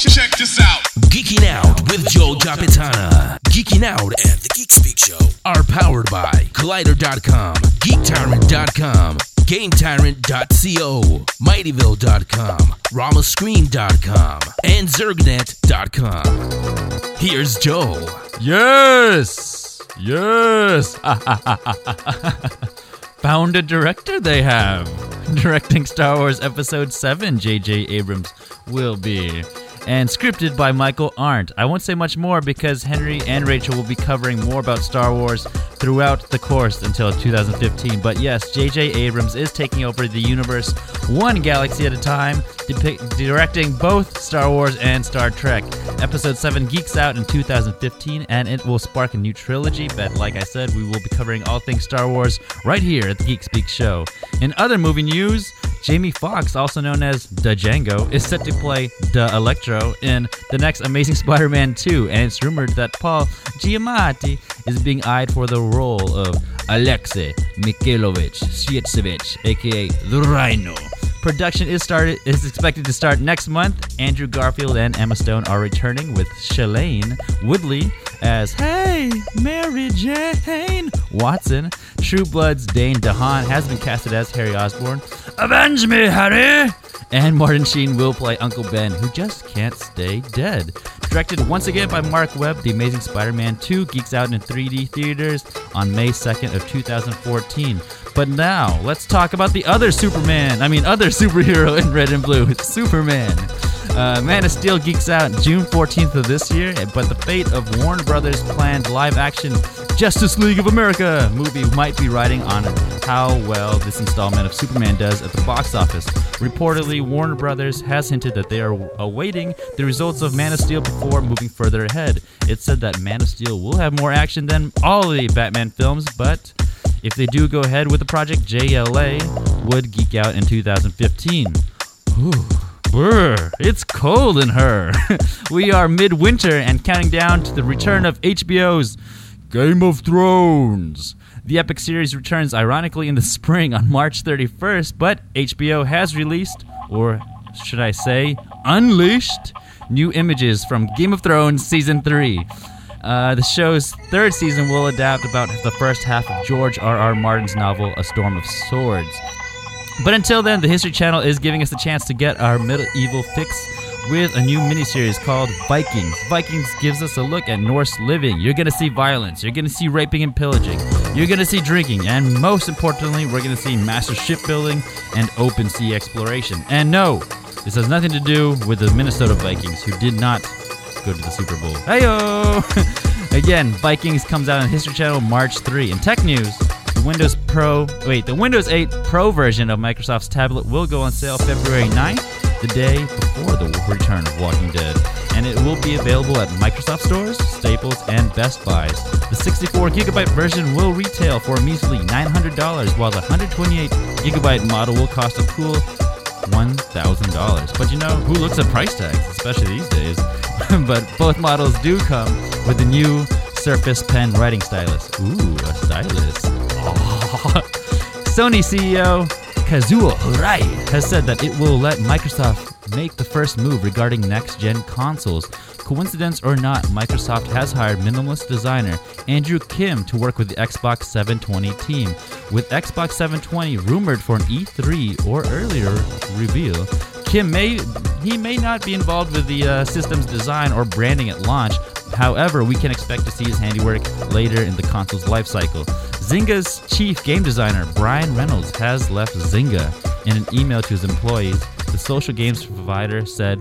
Check this out. Geeking Out with Joe Capitana. Geeking Out and The Geek Speak Show are powered by Collider.com, GeekTyrant.com, GameTyrant.co, Mightyville.com, RamaScreen.com, and Zergnet.com. Here's Joe. Yes! Yes! Found a director they have. Directing Star Wars Episode 7, J.J. Abrams will be. And scripted by Michael Arndt. I won't say much more because Henry and Rachel will be covering more about Star Wars throughout the course until 2015. But yes, J.J. Abrams is taking over the universe one galaxy at a time, directing both Star Wars and Star Trek. Episode 7 geeks out in 2015, and it will spark a new trilogy. But like I said, we will be covering all things Star Wars right here at the Geek Speak Show. In other movie news, Jamie Foxx, also known as Da Django, is set to play Da Electro in the next Amazing Spider-Man 2, and it's rumored that Paul Giamatti is being eyed for the role of Alexei Mikhailovich Sytsevich, aka the Rhino. Production is started is expected to start next month. Andrew Garfield and Emma Stone are returning with Shailene Woodley as Hey Mary Jane Watson. True Blood's Dane DeHaan has been casted as Harry Osborn. Avenge me, Harry! And Martin Sheen will play Uncle Ben, who just can't stay dead. Directed once again by Marc Webb, The Amazing Spider-Man 2 geeks out in 3D theaters on May 2nd of 2014. But now, let's talk about the other Superman. I mean, other superhero in red and blue, Superman. Uh, Man of Steel geeks out June 14th of this year, but the fate of Warner Brothers' planned live-action Justice League of America movie might be riding on how well this installment of Superman does at the box office. Reportedly, Warner Brothers has hinted that they are awaiting the results of Man of Steel before moving further ahead. It said that Man of Steel will have more action than all the Batman films, but if they do go ahead with the project, JLA would geek out in 2015. Ooh. Brr, it's cold in her. we are midwinter and counting down to the return of HBO's Game of Thrones. The epic series returns ironically in the spring on March 31st, but HBO has released, or should I say, unleashed, new images from Game of Thrones Season 3. Uh, the show's third season will adapt about the first half of George R. R. Martin's novel, A Storm of Swords. But until then, the History Channel is giving us the chance to get our medieval fix with a new miniseries called Vikings. Vikings gives us a look at Norse living. You're going to see violence, you're going to see raping and pillaging, you're going to see drinking, and most importantly, we're going to see massive shipbuilding and open sea exploration. And no, this has nothing to do with the Minnesota Vikings, who did not go to the Super Bowl. Heyo! Again, Vikings comes out on History Channel March 3. In tech news, the Windows Pro, wait, the Windows 8 Pro version of Microsoft's tablet will go on sale February 9th, the day before the return of Walking Dead, and it will be available at Microsoft stores, Staples, and Best Buys. The 64 gigabyte version will retail for a measly $900, while the 128 gigabyte model will cost a cool $1,000. But you know, who looks at price tags, especially these days? but both models do come with the new Surface Pen writing stylus. Ooh, a stylus. Sony CEO Kazuo Hirai has said that it will let Microsoft make the first move regarding next gen consoles. Coincidence or not, Microsoft has hired minimalist designer Andrew Kim to work with the Xbox 720 team. With Xbox 720 rumored for an E3 or earlier reveal, Kim may he may not be involved with the uh, system's design or branding at launch. However, we can expect to see his handiwork later in the console's lifecycle. Zynga's chief game designer Brian Reynolds has left Zynga. In an email to his employees, the social games provider said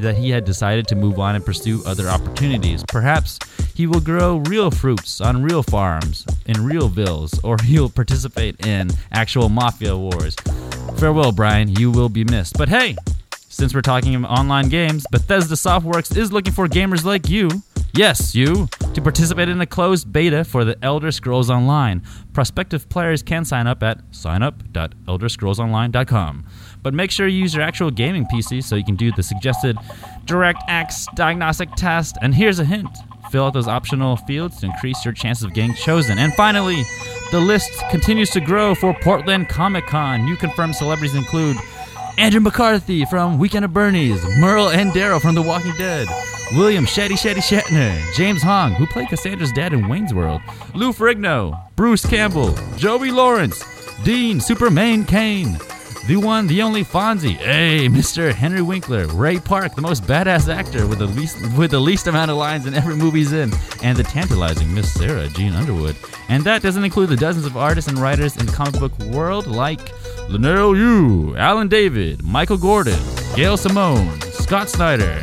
that he had decided to move on and pursue other opportunities. Perhaps he will grow real fruits on real farms in real villas, or he'll participate in actual mafia wars. Farewell, Brian. You will be missed. But hey, since we're talking online games, Bethesda Softworks is looking for gamers like you. Yes, you, to participate in a closed beta for the Elder Scrolls Online. Prospective players can sign up at signup.elderscrollsonline.com. But make sure you use your actual gaming PC so you can do the suggested DirectX diagnostic test. And here's a hint fill out those optional fields to increase your chances of getting chosen. And finally, the list continues to grow for Portland Comic Con. New confirmed celebrities include Andrew McCarthy from Weekend at Bernie's, Merle and Daryl from The Walking Dead, William Shetty Shetty Shatner, James Hong, who played Cassandra's dad in Wayne's World, Lou Ferrigno, Bruce Campbell, Joey Lawrence, Dean Superman Cain, the one, the only Fonzie, hey, Mr. Henry Winkler, Ray Park, the most badass actor with the least with the least amount of lines in every movie he's in, and the tantalizing Miss Sara Jean Underwood. And that doesn't include the dozens of artists and writers in the comic book world like Leinil Yu, Alan David, Michael Gordon, Gail Simone, Scott Snyder,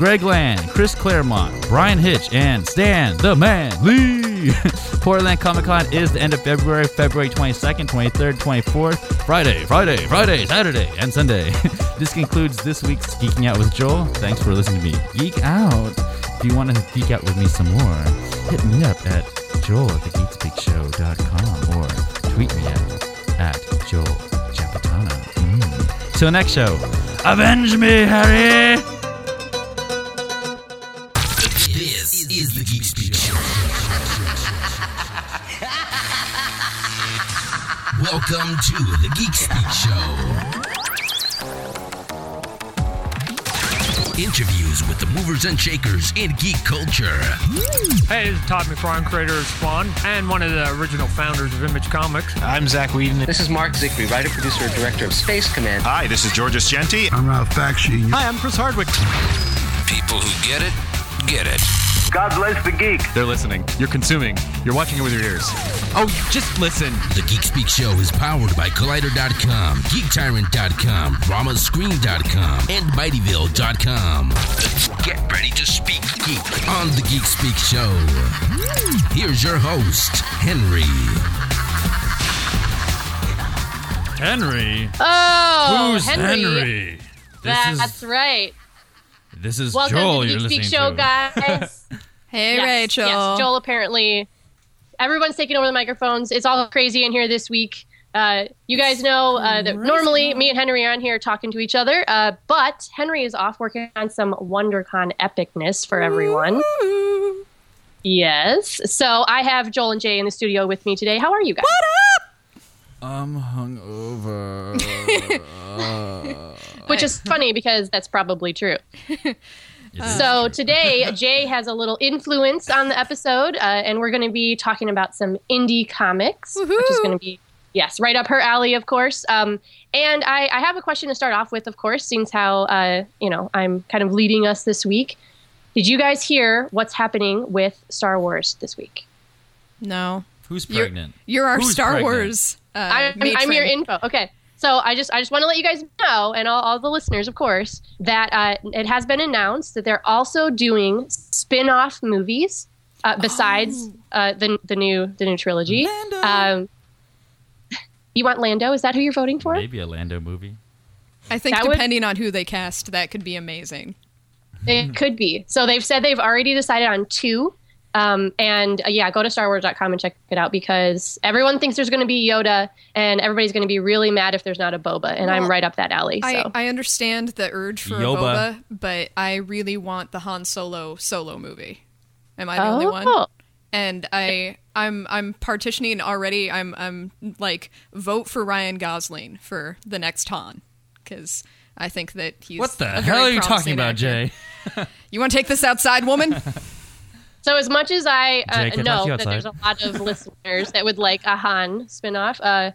Greg Land, Chris Claremont, Bryan Hitch, and Stan the Man Lee. Portland Comic Con is the end of February, February 22nd, 23rd, 24th, Friday, Friday, Friday, Saturday, and Sunday. this concludes this week's Geeking Out with Joel. Thanks for listening to me geek out. If you want to geek out with me some more, hit me up at joel at thegeekspeakshow.com or tweet me at, at Joel. Mm. Till next show, avenge me, Harry! Welcome to the Geek Speak Show. Interviews with the movers and shakers in geek culture. Hey, this is Todd McFarlane, creator of Spawn, and one of the original founders of Image Comics. I'm Zack Whedon. This is Marc Zicree, writer, producer, and director of Space Command. Hi, this is George Ascenti. I'm Ralph Bakshi. Hi, I'm Chris Hardwick. People who get it, get it. God bless the geek. They're listening. You're consuming. You're watching it with your ears. Oh, just listen. The Geek Speak Show is powered by Collider.com, GeekTyrant.com, RamaScreen.com, and MightyVille.com. Get ready to speak geek on the Geek Speak Show. Here's your host, Henry. Henry? Oh, Who's Henry. Henry? This That's is right. this is Welcome Joel to you're the Geek listening Speak Show, to. guys. Hey, Yes, Rachel. Yes, Joel apparently. Everyone's taking over the microphones. It's all crazy in here this week. Uh, you guys know uh, that normally me and Henry are on here talking to each other, uh, but Henry is off working on some WonderCon epicness for everyone. Yes. So I have Joel and Jae in the studio with me today. How are you guys? What up? I'm hungover. Which is funny because that's probably true. So today, Jae has a little influence on the episode, uh, and we're going to be talking about some indie comics, which is going to be yes, right up her alley, of course. Um, and I, I have a question to start off with, of course, since how uh, you know I'm kind of leading us this week. Did you guys hear what's happening with Star Wars this week? No. Who's You're- pregnant? You're our Who's Star pregnant? Wars. Uh, I'm, I'm your info. Okay. So I just I just want to let you guys know, and all, all the listeners, of course, that uh, it has been announced that they're also doing spin-off movies uh, besides uh, the the new the new trilogy. Um, you want Lando? Is that who you're voting for? Maybe a Lando movie. I think That would- depending on who they cast, that could be amazing. It could be. So they've said they've already decided on two. Um, and uh, yeah, go to StarWars.com and check it out because everyone thinks there's going to be Yoda, and everybody's going to be really mad if there's not a Boba, and I'm right up that alley. So I, I understand the urge for Yoba. a Boba, but I really want the Han Solo solo movie. Am I the only one? Oh. And I I'm I'm partitioning already. I'm I'm like vote for Ryan Gosling for the next Han because I think that he's What the a hell are you talking promising about, actor. Jae? You want to take this outside, woman? So as much as I uh, Jake, know you that there's a lot of listeners that would like a Han spinoff, uh,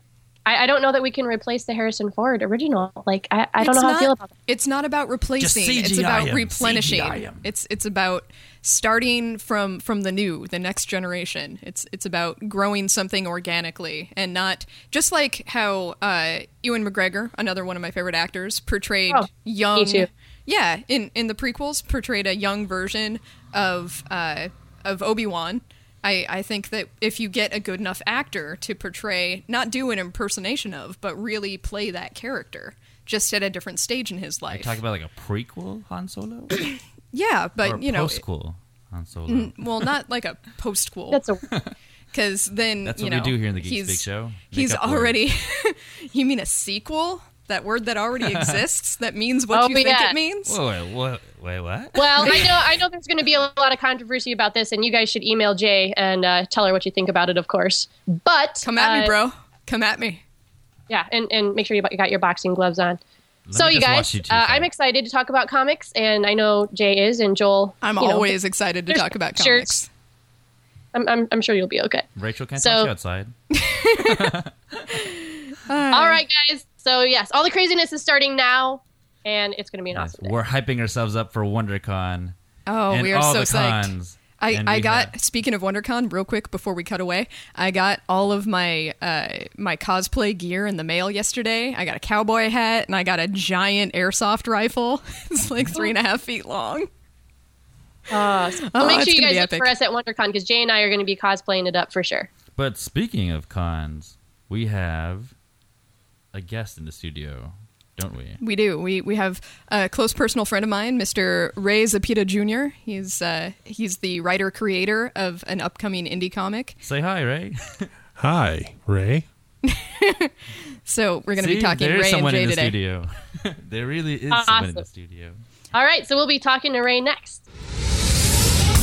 I, I don't know that we can replace the Harrison Ford original. Like I, I don't It's know how not- I feel about that. It's not about replacing. It's CGI about 'em, replenishing. CGI 'em. It's it's about starting from from the new, the next generation. It's it's about growing something organically and not just like how uh, Ewan McGregor, another one of my favorite actors, portrayed Oh, young. me too. Yeah, in in the prequels, portrayed a young version of uh, of Obi Wan. I, I think that if you get a good enough actor to portray, not do an impersonation of, but really play that character, just at a different stage in his life. Talk about like a prequel Han Solo yeah, or but you know, postquel Han Solo. well, not like a post-quel. That's a because then That's you what we know, do here in the Geek he's, Speak Show. Make He's already. you mean a sequel? That word that already exists that means what Oh, you think yeah. it means. Wait, wait, what? Wait, what? well. I know I know there's going to be a lot of controversy about this, and you guys should email Jae and uh, tell her what you think about it, of course. But Come at uh, me, bro. Come at me. Yeah, and, and make sure you got your boxing gloves on. Let so you guys, you uh. I'm excited to talk about comics, and I know Jae is, and Joel. I'm you know, always excited to talk about pictures. comics. I'm, I'm, I'm sure you'll be okay. Rachel can't So- talk you outside. All right, guys. So yes, all the craziness is starting now, and it's going to be an Yes, awesome day. we're hyping ourselves up for WonderCon. Oh, and we are all so the psyched. cons. I, I got have- speaking of WonderCon real quick before we cut away. I got all of my uh, my cosplay gear in the mail yesterday. I got a cowboy hat and I got a giant airsoft rifle. it's like three and a half feet long. Uh, so Oh, make sure you guys look epic. for us at WonderCon because Jae and I are going to be cosplaying it up for sure. But speaking of cons, we have a guest in the studio, don't we? We do. We we have a close personal friend of mine, Mr. Ray Zepeda Jr. He's uh, he's the writer creator of an upcoming indie comic. Say hi, Ray. Hi, Ray. So we're going to be talking there is Ray and someone Jae in the today. studio. there really is someone in the Awesome. studio. All right, so we'll be talking to Ray next.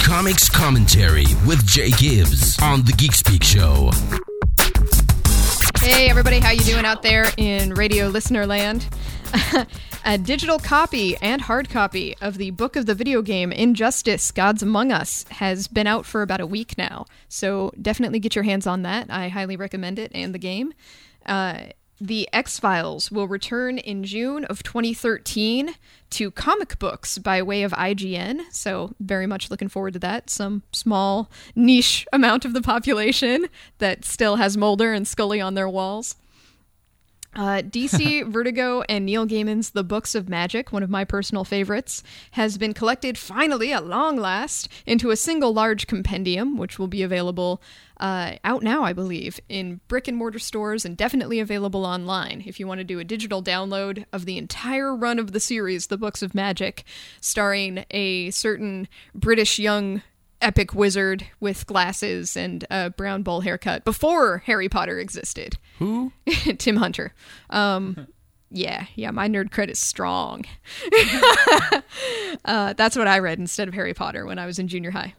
Comics commentary with Jae Gibbs on the Geek Speak Show. Hey everybody, how you doing out there in radio listener land? a digital copy and hard copy of the book of the video game Injustice: Gods Among Us has been out for about a week now. So definitely get your hands on that. I highly recommend it and the game. Uh, the X Files will return in June of 2013 to comic books by way of IGN. So, very much looking forward to that. Some small niche amount of the population that still has Mulder and Scully on their walls. Uh, DC, Vertigo, and Neil Gaiman's The Books of Magic, one of my personal favorites, has been collected finally at long last into a single large compendium, which will be available uh, out now, I believe, in brick and mortar stores and definitely available online. If you want to do a digital download of the entire run of the series, The Books of Magic, starring a certain British young epic wizard with glasses and a brown bowl haircut before Harry Potter existed. Who? Tim Hunter. Um, yeah, yeah, my nerd cred is strong. uh, that's what I read instead of Harry Potter when I was in junior high.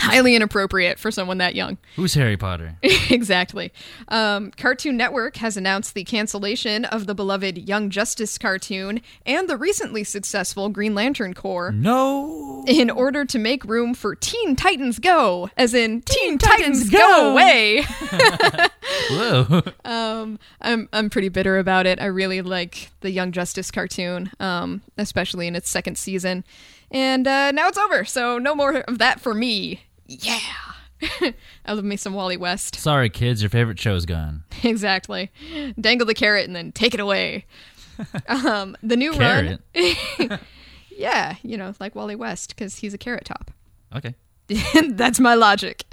Highly inappropriate for someone that young. Who's Harry Potter? exactly. Um, Cartoon Network has announced the cancellation of the beloved Young Justice cartoon and the recently successful Green Lantern Corps no. in order to make room for Teen Titans Go, as in Teen, Titans, Titans Go, Go! away. Whoa. I'm I'm pretty bitter about it. I really like the Young Justice cartoon, um, especially in its second season, and uh, now it's over. So no more of that for me. Yeah, I love me some Wally West. Sorry, kids, your favorite show's gone. exactly. Dangle the carrot and then take it away. um, the new Carrot. run, yeah, you know, like Wally West because he's a carrot top. Okay. That's my logic.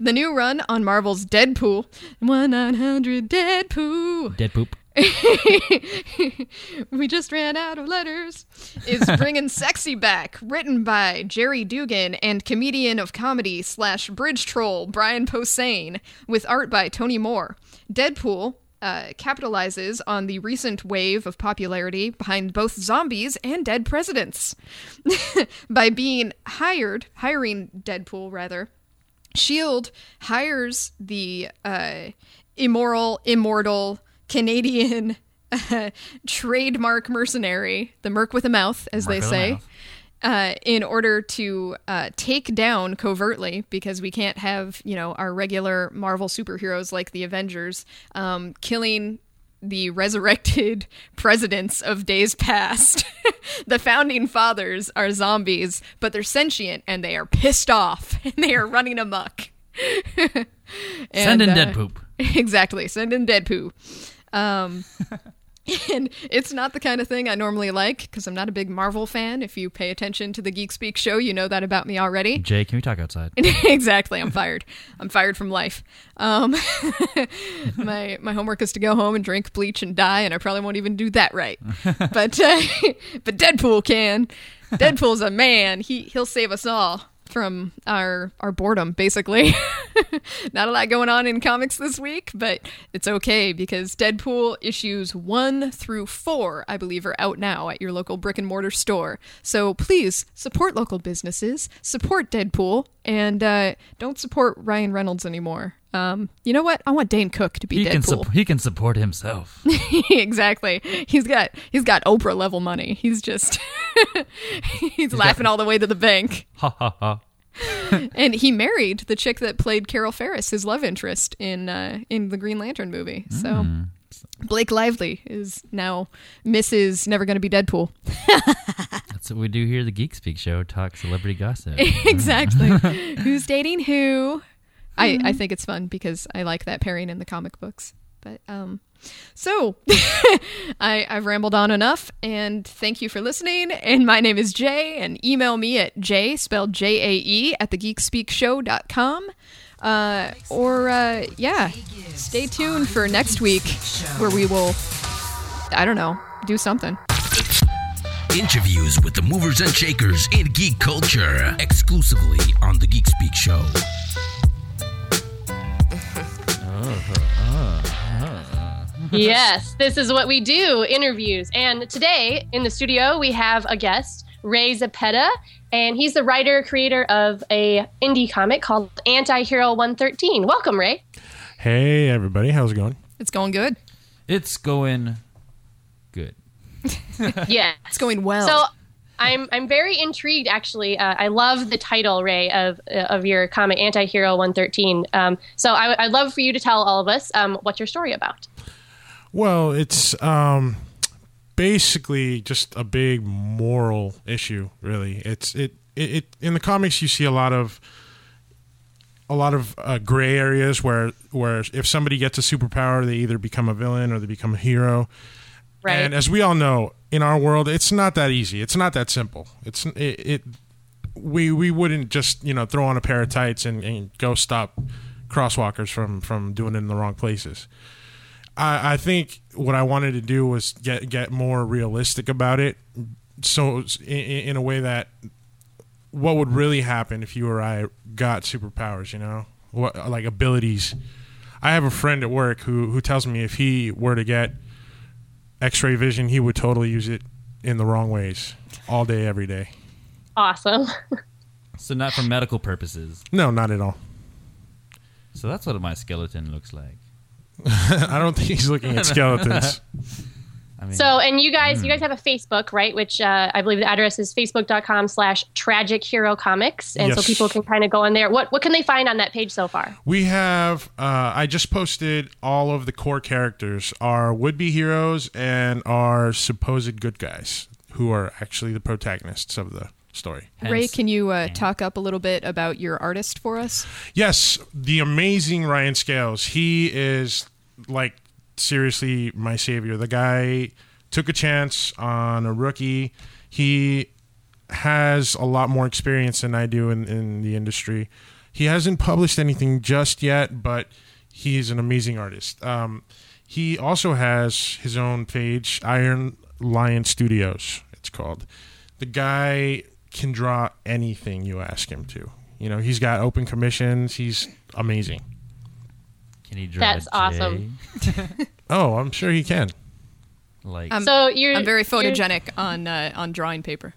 The new run on Marvel's Deadpool, 1 900 Deadpool. Dead poop. we just ran out of letters, is bringing sexy back, written by Gerry Duggan and comedian of comedy slash bridge troll Brian Posehn, with art by Tony Moore. Deadpool uh, capitalizes on the recent wave of popularity behind both zombies and dead presidents by being hired, hiring Deadpool rather. Shield hires the uh, immoral, immortal Canadian uh, trademark mercenary, the Merc with a mouth, as Merc they say, uh, in order to uh, take down covertly, because we can't have you know our regular Marvel superheroes like the Avengers um, killing the resurrected presidents of days past. the founding fathers are zombies, but they're sentient and they are pissed off and they are running amok. Send in And, dead uh, poop. Exactly. Send in dead poo. Um, and it's not the kind of thing I normally like because I'm not a big Marvel fan. If you pay attention to the Geek Speak show, you know that about me already. Jae, can we talk outside? exactly. I'm fired. I'm fired from life. Um, my my homework is to go home and drink bleach and die, and I probably won't even do that right. but uh, but Deadpool can. Deadpool's a man. He he'll save us all from our our boredom. Basically, not a lot going on in comics this week, but it's okay because Deadpool issues one through four, I believe, are out now at your local brick and mortar store. So please support local businesses, support Deadpool, and uh, don't support Ryan Reynolds anymore. Um, you know what? I want Dane Cook to be He can Deadpool. he can support himself. exactly. He's got he's got Oprah level money. He's just he's, laughing all the way to the bank. ha ha ha. And he married the chick that played Carol Ferris, his love interest in uh, in the Green Lantern movie. So Blake Lively is now Mrs. Never Gonna Be Deadpool. That's what we do here. at The Geek Speak Show talk celebrity gossip. exactly. Who's dating who? I, I think it's fun because I like that pairing in the comic books. But um, so I I've rambled on enough, and thank you for listening. And my name is Jae, and email me at J spelled J A E at thegeekspeakshow.com. Uh, or uh, yeah, stay tuned for next week where we will I don't know do something. Interviews with the movers and shakers in geek culture, exclusively on the Geek Speak Show. Yes, this is what we do interviews. And today in the studio, we have a guest, Ray Zepeda, and he's the writer creator of a indie comic called Anti-Hero 113. Welcome, Ray. Hey, everybody. How's it going? It's going good. it's going good. Yeah. It's going well. So I'm I'm very intrigued. Actually, uh, I love the title, Ray, of uh, of your comic, Anti-Hero 113. Um, so I, would love for you to tell all of us um, what's your story about. Well, it's um, basically just a big moral issue. Really, it's it, it it in the comics you see a lot of a lot of uh, gray areas where where if somebody gets a superpower, they either become a villain or they become a hero. Right. And as we all know, in our world, it's not that easy. It's not that simple. It's it. it we we wouldn't just you know throw on a pair of tights and, and go stop crosswalkers from from doing it in the wrong places. I, I think what I wanted to do was get get more realistic about it, so in, in a way that what would really happen if you or I got superpowers, you know, what like abilities. I have a friend at work who who tells me if he were to get X-ray vision, he would totally use it in the wrong ways all day, every day. awesome. So not for medical purposes. No, not at all. So that's what my skeleton looks like. I don't think he's looking at skeletons. I mean, So, and you guys, you guys have a Facebook, right? Which uh, I believe the address is facebook.com slash tragic hero comics. And so people can kind of go in there. What, what can they find on that page so far? We have. Uh, I just posted all of the core characters, our would-be heroes and our supposed good guys, who are actually the protagonists of the story. Ray, can you uh, talk up a little bit about your artist for us? Yes, the amazing Ryan Scales. He is like seriously my savior. The guy took a chance on a rookie. He has a lot more experience than I do in, in the industry. He hasn't published anything just yet, but he's an amazing artist. Um, he also has his own page, Iron Lion Studios, it's called. The guy can draw anything you ask him to. You know, he's got open commissions. He's amazing. Can he draw? That's a awesome. Oh, I'm sure he can. Like Um, So you're I'm very you're- photogenic on uh, on drawing paper.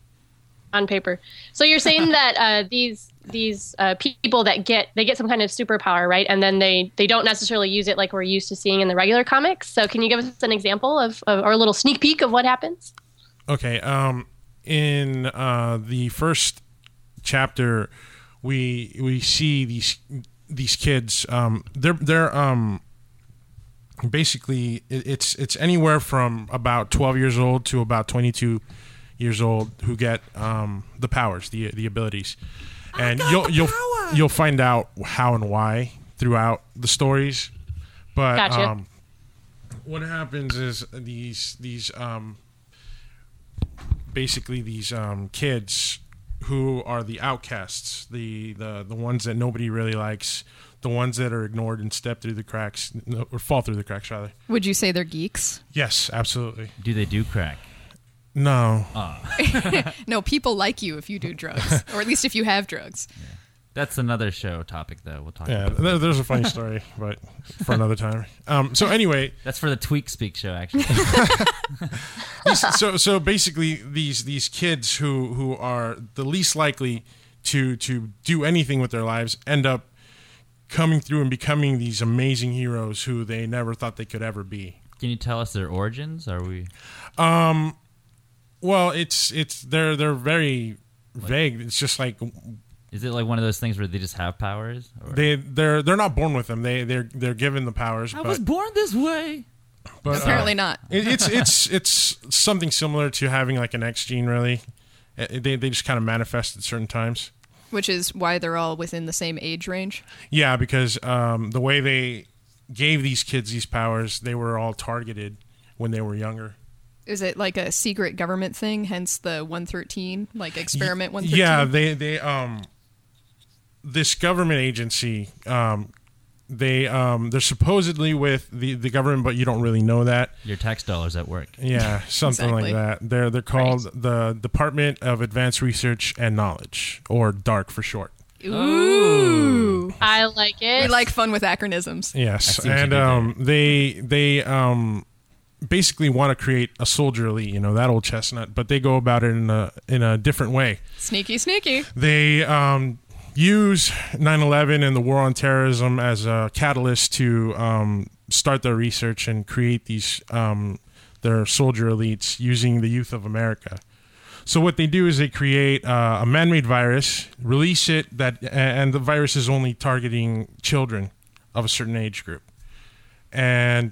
on paper. So you're saying that uh, these these uh, people that get they get some kind of superpower, right? And then they they don't necessarily use it like we're used to seeing in the regular comics. So can you give us an example of, of or a little sneak peek of what happens? Okay. Um, in uh, the first chapter, we we see these these kids. Um, they're they're um, basically it, it's it's anywhere from about twelve years old to about twenty two years old who get um, the powers, the the abilities, and you'll you'll you'll find out how and why throughout the stories. But Gotcha. um, what happens is these these um, basically these um, kids who are the outcasts, the, the the ones that nobody really likes, the ones that are ignored and step through the cracks or fall through the cracks rather. Would you say they're geeks? Yes, absolutely. do they do crack? No, ah. No, people like you if you do drugs, or at least if you have drugs. That's another show topic though. we'll talk yeah, about. there, there's a funny story, but for another time. Um, so anyway, That's for the Tweak Speak show, actually. so so basically these these kids who who are the least likely to to do anything with their lives end up coming through and becoming these amazing heroes who they never thought they could ever be. Can you tell us their origins? Are we? Um, well, it's it's they're they're very vague. It's just like Is it like one of those things where they just have powers? Or? they they're they're not born with them. They they're they're given the powers. I but, was born this way. but, uh, Apparently not. it, it's it's it's something similar to having like an X gene. Really, Uh, they they just kind of manifest at certain times. Which is why they're all within the same age range. Yeah, because um, the way they gave these kids these powers, they were all targeted when they were younger. Is it like a secret government thing? Hence the 113, like experiment 113. Yeah, they they um this government agency um they um they're supposedly with the the government, but you don't really know that. Your tax dollars at work. Yeah, something Exactly. like that. They're they're called the Department of Advanced Research and Knowledge, or DARK for short. Ooh. I like it. We like fun with acronyms. Yes, see what you and um, they they um, basically want to create a soldier elite, you know, that old chestnut, but they go about it in a in a different way. Sneaky, sneaky. They um, use 9/11 and the war on terrorism as a catalyst to um, start their research and create these um, their soldier elites using the youth of America. So what they do is they create uh, a man-made virus, release it that, and the virus is only targeting children of a certain age group. And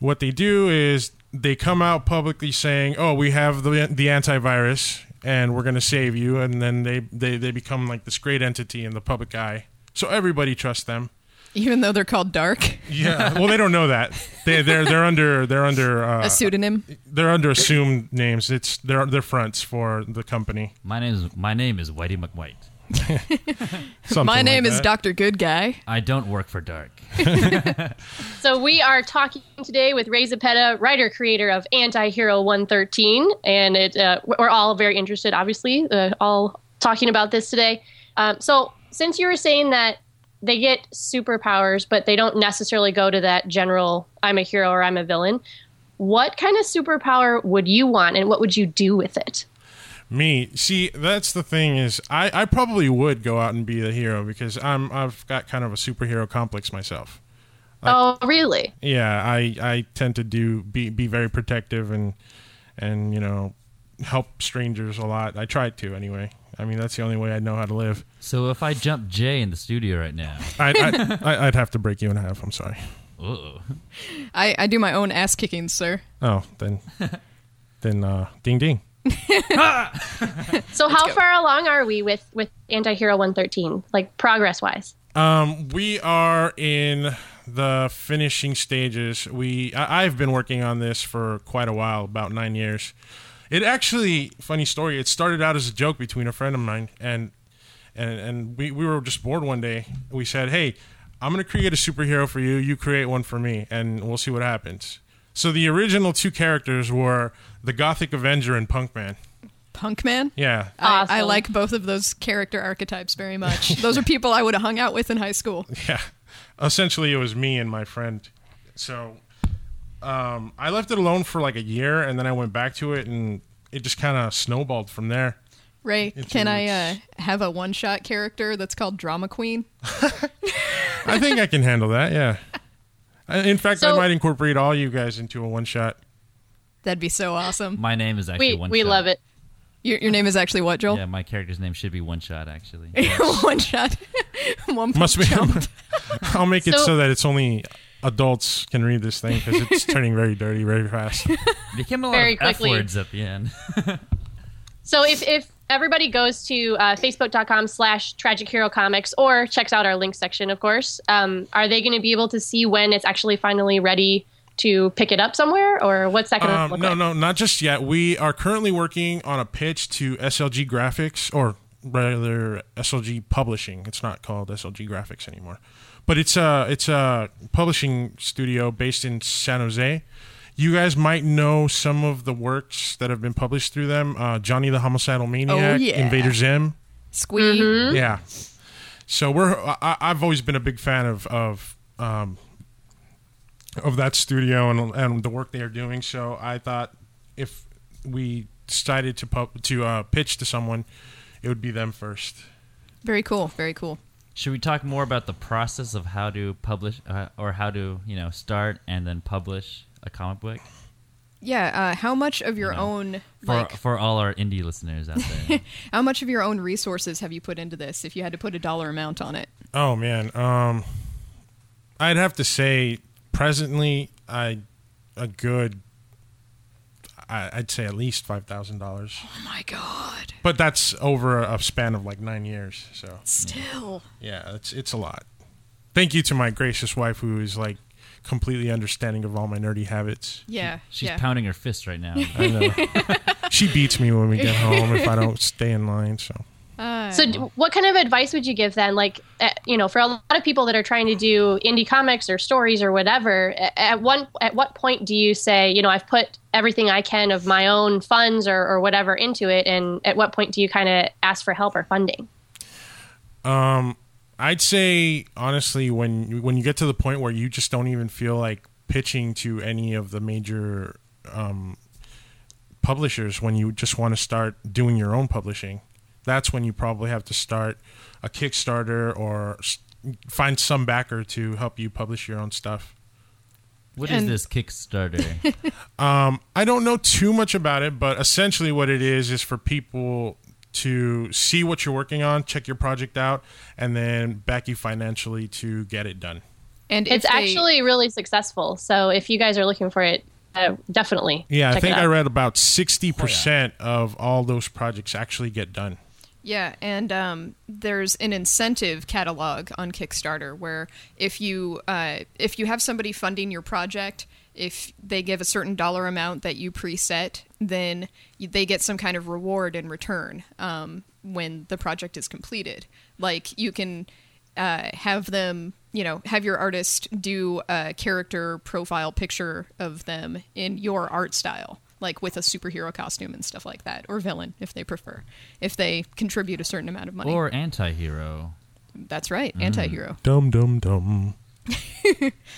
what they do is they come out publicly saying, "Oh, we have the the antivirus, and we're going to save you." And then they, they they become like this great entity in the public eye, so everybody trusts them. Even though they're called Dark, Yeah, well, they don't know that they they're they're under they're under uh, a pseudonym. they're under assumed names. It's they're they're fronts for the company. My name is my name is Whitey McWhite. Something My like name is. Dr. Good Guy. I don't work for Dark. So we are talking today with Ray Zepeda, writer creator of Anti-Hero 113, and it uh, we're all very interested, obviously, uh, all talking about this today. Um, so since you were saying that they get superpowers, but they don't necessarily go to that general "I'm a hero" or "I'm a villain," what kind of superpower would you want, and what would you do with it? Me, see, that's the thing is, I, I probably would go out and be the hero because I'm I've got kind of a superhero complex myself. oh, really? Yeah, I, I tend to do be be very protective and and you know help strangers a lot. I try to anyway. I mean, that's the only way I know how to live. So if I jump Jae in the studio right now, I, I, I I'd have to break you in half. I'm sorry. uh I, I do my own ass kicking, sir. Oh, then then uh, ding ding. So how go. far along are we with with Anti-Hero 113, like progress wise? Um, we are in the finishing stages. We I, I've been working on this for quite a while, about nine years. It actually, funny story. It started out as a joke between a friend of mine and and and we we were just bored one day. We said, "Hey, I'm gonna create a superhero for you. You create one for me, and we'll see what happens." So the original two characters were the Gothic Avenger and Punk Man. Punk Man. Yeah, I, I like both of those character archetypes very much. those are people I would have hung out with in high school. Yeah. Essentially, it was me and my friend. So um, I left it alone for like a year, and then I went back to it, and it just kind of snowballed from there. Ray, It's can I uh, have a one shot character that's called Drama Queen? I think I can handle that. Yeah. In fact, I might incorporate all you guys into a one shot. That'd be so awesome. my name is actually We one we shot. love it. Your, your name is actually what, Joel? Yeah, my character's name should be one shot actually. one shot. one Must be. I'll make it So- so that it's only adults can read this thing because it's turning very dirty very fast. Became a lot Very of F quickly. words at the end. So if, if everybody goes to uh, facebook.com slash tragic hero comics or checks out our link section, of course, um, are they going to be able to see when it's actually finally ready to pick it up somewhere or what's that going to Um, look no, like? no, no, not just yet. We are currently working on a pitch to SLG Graphics, or rather SLG Publishing. It's not called SLG Graphics anymore, but it's a it's a publishing studio based in San Jose. You guys might know some of the works that have been published through them. Uh, Johnny the Homicidal Maniac, yeah. Invader Zim. Squee. Mm-hmm. Yeah. So we're I, I've always been a big fan of of um, of that studio and and the work they are doing. So I thought if we decided to pub, to uh, pitch to someone, it would be them first. Very cool. Very cool. Should we talk more about the process of how to publish uh, or how to you know start and then publish a comic book Yeah, uh, how much of your know, own for like for all our indie listeners out there? how much of your own resources have you put into this if you had to put a dollar amount on it? Oh man, um, I'd have to say presently, I a good, I, I'd say at least five thousand dollars. Oh my god. But that's over a span of like nine years. So Still. yeah, it's it's a lot. Thank you to my gracious wife who is like completely understanding of all my nerdy habits. Yeah. She's yeah. pounding her fist right now. I know. she beats me when we get home if I don't stay in line. So Uh, So, what kind of advice would you give then? Like, uh, you know, for a lot of people that are trying to do indie comics or stories or whatever, at one at what point do you say, you know, I've put everything I can of my own funds or, or whatever into it, and at what point do you kind of ask for help or funding? um I'd say honestly, when when you get to the point where you just don't even feel like pitching to any of the major um, publishers, when you just want to start doing your own publishing, that's when you probably have to start a Kickstarter or find some backer to help you publish your own stuff. What is And- this Kickstarter? um, I don't know too much about it, but essentially what it is is for people to see what you're working on, check your project out, and then back you financially to get it done. and It's they- actually really successful. So, if you guys are looking for it, uh, definitely. Yeah, I check it think I read about 60% of all those projects actually get done. Yeah, and um, there's an incentive catalog on Kickstarter where if you uh, if you have somebody funding your project, if they give a certain dollar amount that you preset, then they get some kind of reward in return um, when the project is completed. Like you can uh, have them, you know, have your artist do a character profile picture of them in your art style, like with a superhero costume and stuff like that, or villain if they prefer, if they contribute a certain amount of money. or anti-hero? That's right, anti-hero. Dum dum dum.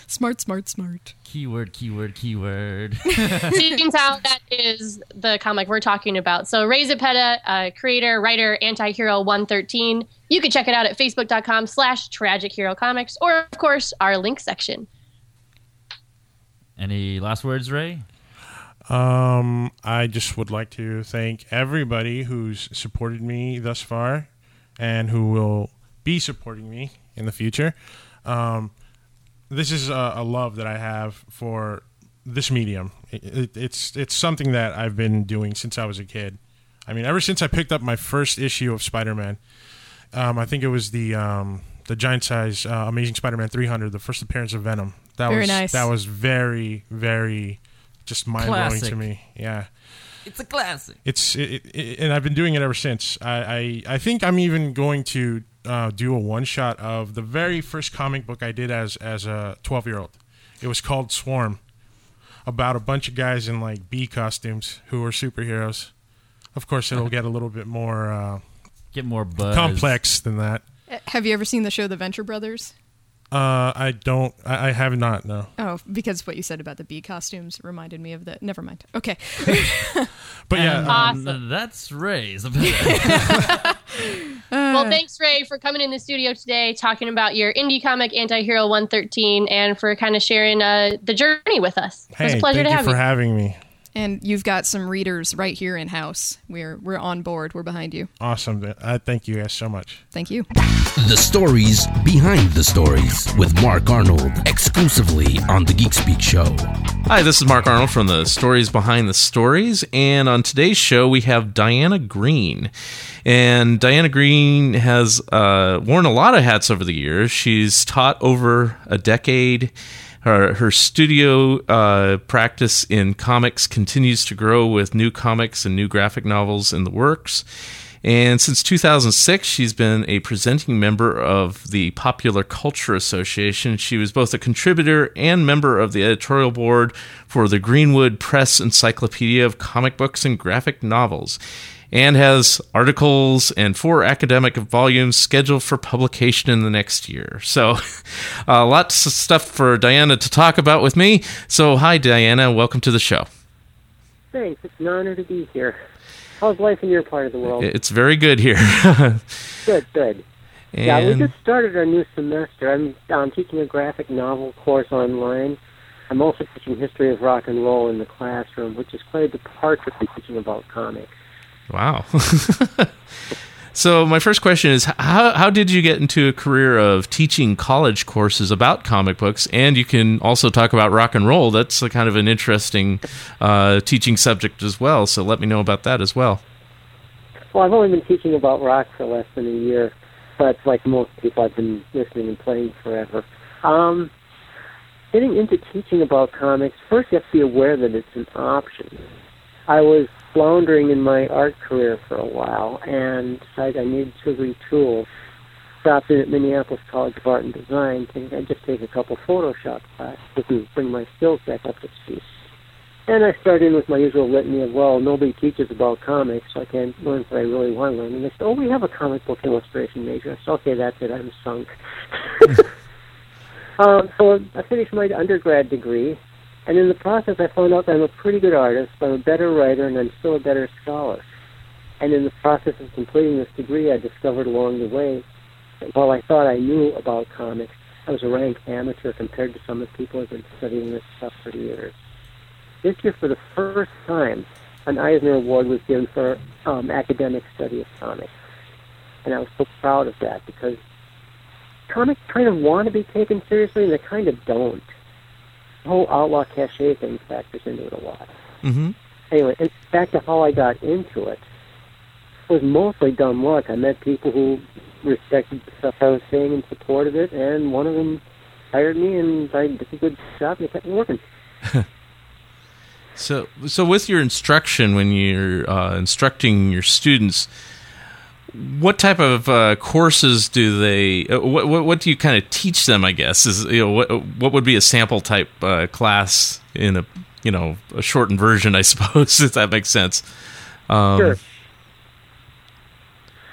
Smart, smart, smart. Keyword, keyword, keyword. Seeing how that is the comic we're talking about. So Ray Zepeda, uh, creator, writer, anti-hero 113. You can check it out at facebook.com slash tragic hero comics or of course our link section. Any last words, Ray? Um, I just would like to thank everybody who's supported me thus far and who will be supporting me in the future. Um, this is a, a love that I have for this medium. It, it, it's it's something that I've been doing since I was a kid. I mean, ever since I picked up my first issue of Spider-Man, um, I think it was the um, the giant size uh, Amazing Spider-Man 300, the first appearance of Venom. That Very was nice. that was very very just mind blowing to me. Yeah It's a classic. it's it, it, and I've been doing it ever since. I I, I think I'm even going to uh, do a one shot of the very first comic book I did as as a 12 year old. It was called Swarm, about a bunch of guys in like bee costumes who were superheroes. Of course, it'll get a little bit more uh, Get more buzz. complex than that. Uh, Have you ever seen the show The Venture Brothers? Uh, I don't. I, I have not. No. Oh, because what you said about the bee costumes reminded me of the. Never mind. Okay. But yeah, And, um, Awesome. That's Ray's. Well, thanks, Ray, for coming in the studio today, talking about your indie comic Anti-Hero 113, and for kind of sharing uh, the journey with us. It was a pleasure thank to you have for you. having me. And you've got some readers right here in house. We're we're on board. We're behind you. Awesome. I thank you guys so much. Thank you. The stories behind the stories with Mark Arnold exclusively on the Geek Speak Show. Hi, this is Mark Arnold from the Stories Behind the Stories, and on today's show we have Diana Green. And Diana Green has uh, worn a lot of hats over the years. She's taught over a decade. Her, her studio uh, practice in comics continues to grow with new comics and new graphic novels in the works. And since 2006, she's been a presenting member of the Popular Culture Association. She was both a contributor and member of the editorial board for the Greenwood Press Encyclopedia of Comic Books and Graphic Novels, and has articles and four academic volumes scheduled for publication in the next year. So, uh, lots of stuff for Diana to talk about with me. So, hi, Diana. Welcome to the show. Thanks. It's an honor to be here. How's life in your part of the world? It's very good here. Good, good. And yeah, we just started our new semester. I'm, I'm teaching a graphic novel course online. I'm also teaching history of rock and roll in the classroom, which is quite a departure from teaching about comics. Wow. so my first question is how how did you get into a career of teaching college courses about comic books? And you can also talk about rock and roll. That's kind of an interesting uh, teaching subject as well. So let me know about that as well. Well, I've only been teaching about rock for less than a year, but like most people, I've been listening and playing forever. Um, getting into teaching about comics, first you have to be aware that it's an option. I was floundering in my art career for a while and decided I needed to retool. Stopped in at Minneapolis College of Art and Design, thinking I'd just take a couple Photoshop classes to bring my skills back up to speed. And I started in with my usual litany of, well, nobody teaches about comics, so I can't learn what I really want to learn. And they said, oh, we have a comic book illustration major. I said, okay, that's it, I'm sunk. um, so I finished my undergrad degree, and in the process, I found out that I'm a pretty good artist, I'm a better writer, and I'm still a better scholar. And in the process of completing this degree, I discovered along the way that while I thought I knew about comics, I was a rank amateur compared to some of the people who've been studying this stuff for years. This year, for the first time, an Eisner Award was given for um, academic study of comics. And I was so proud of that because comics kind of want to be taken seriously and they kind of don't. Whole outlaw cachet thing factors into it a lot. Mm-hmm. Anyway, and back to how I got into it. It was mostly dumb luck. I met people who respected the stuff I was saying and supported it, and one of them hired me, and I did a good job, and it kept me working. So, so with your instruction, when you're uh, instructing your students, what type of uh, courses do they? Uh, what, what, what do you kind of teach them? I guess is you know what what would be a sample type uh, class in a you know a shortened version, I suppose, if that makes sense. Um, Sure.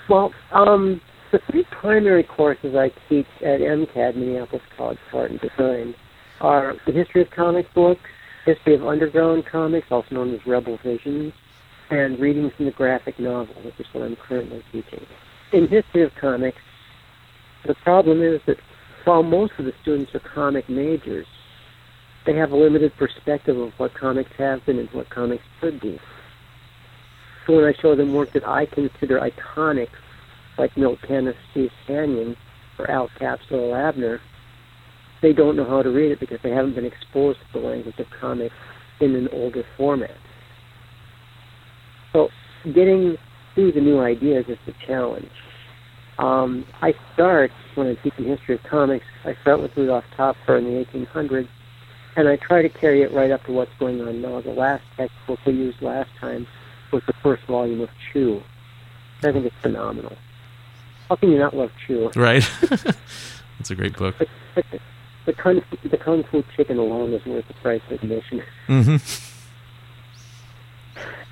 Well, um, the three primary courses I teach at MCAD, Minneapolis College of Art and Design, are the history of comic books, history of underground comics, also known as Rebel Visions, and reading from the graphic novel, which is what I'm currently teaching. In history of comics, the problem is that while most of the students are comic majors, they have a limited perspective of what comics have been and what comics could be. So when I show them work that I consider iconic, like Milt Caniff's Steve Canyon or Al Capp's Li'l Abner, they don't know how to read it because they haven't been exposed to the language of comics in an older format. So getting through the new ideas is the challenge. Um, I start when I'm teaching history of comics. I start with Rudolph Töpffer in the 1800s, and I try to carry it right up to what's going on now. The last textbook we used last time was the first volume of Chew. I think it's phenomenal. How can you not love Chew? Right. That's a great book. The, the, kung, the Kung Fu Chicken alone is worth the price of admission. Mm-hmm.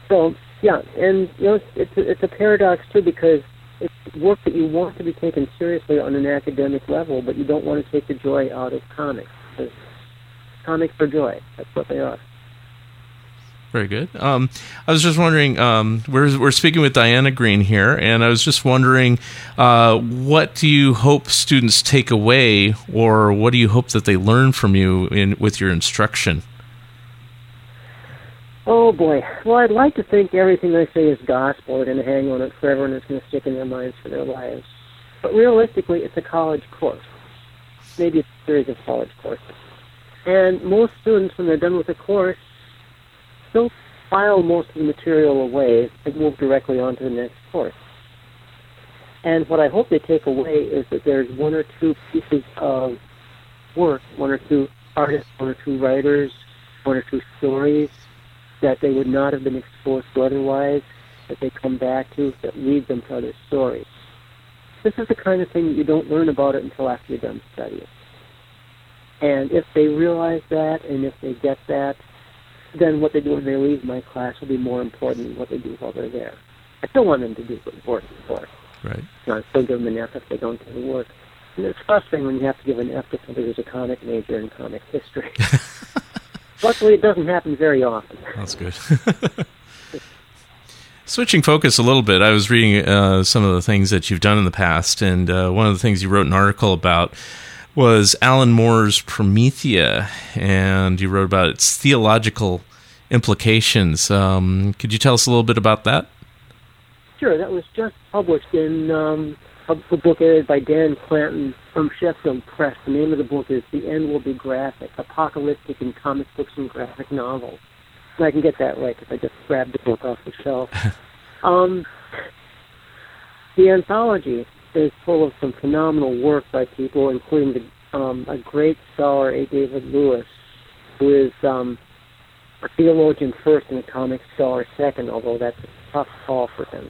So yeah, and you know it's a, it's a paradox too because it's work that you want to be taken seriously on an academic level, but you don't want to take the joy out of comics. Because comics are joy. That's what they are. Very good. Um, I was just wondering. Um, we're we're speaking with Diana Green here, and I was just wondering, uh, what do you hope students take away, or what do you hope that they learn from you in with your instruction? Oh boy. Well, I'd like to think everything I say is gospel. They're going to hang on it forever, and it's going to stick in their minds for their lives. But realistically, it's a college course. Maybe it's a series of college courses. And most students, when they're done with the course, they'll file most of the material away and move directly on to the next course. And what I hope they take away is that there's one or two pieces of work, one or two artists, one or two writers, one or two stories that they would not have been exposed to otherwise, that they come back to, that lead them to other stories. This is the kind of thing that you don't learn about it until after you're done studying. And if they realize that, and if they get that, then what they do when they leave my class will be more important than what they do while they're there. I still want them to do good work, of course. Right. You know, I still give them an F if they don't do the work. And it's frustrating when you have to give an F to somebody who's a comic major in comic history. Luckily, it doesn't happen very often. That's good. Switching focus a little bit, I was reading uh, some of the things that you've done in the past, and uh, one of the things you wrote an article about was Alan Moore's Promethea, and you wrote about its theological implications. Um, could you tell us a little bit about that? Sure, that was just published in um, a book edited by Dan Clanton from Sheffield Press. The name of the book is The End Will Be Graphic, Apocalyptic in Comic Books and Graphic Novels. And I can get that right because I just grabbed the book off the shelf. um, the anthology is full of some phenomenal work by people, including the, um, a great scholar, A. David Lewis, who is um, a theologian first and a comic scholar second, although that's a tough call for him.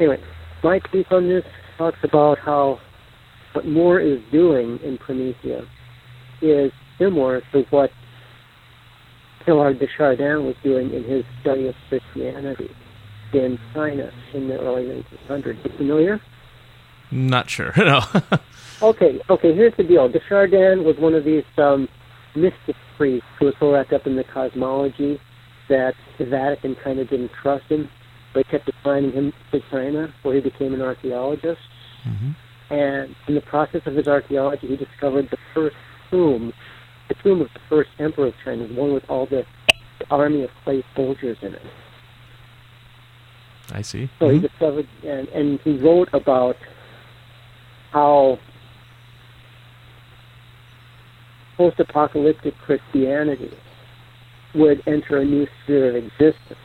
Anyway, my piece on this talks about how what Moore is doing in Promethea is similar to what Teilhard de Chardin was doing in his study of Christianity in China in the early 1900s. You familiar? Not sure. No. okay, okay. Here's the deal. De Chardin was one of these um, mystic priests who was so wrapped up in the cosmology that the Vatican kind of didn't trust him. They kept assigning him to China, where he became an archaeologist. Mm-hmm. And in the process of his archaeology, he discovered the first tomb, the tomb of the first emperor of China, the one with all the, the army of clay soldiers in it. I see. So he discovered, and, and he wrote about how post-apocalyptic Christianity would enter a new sphere of existence.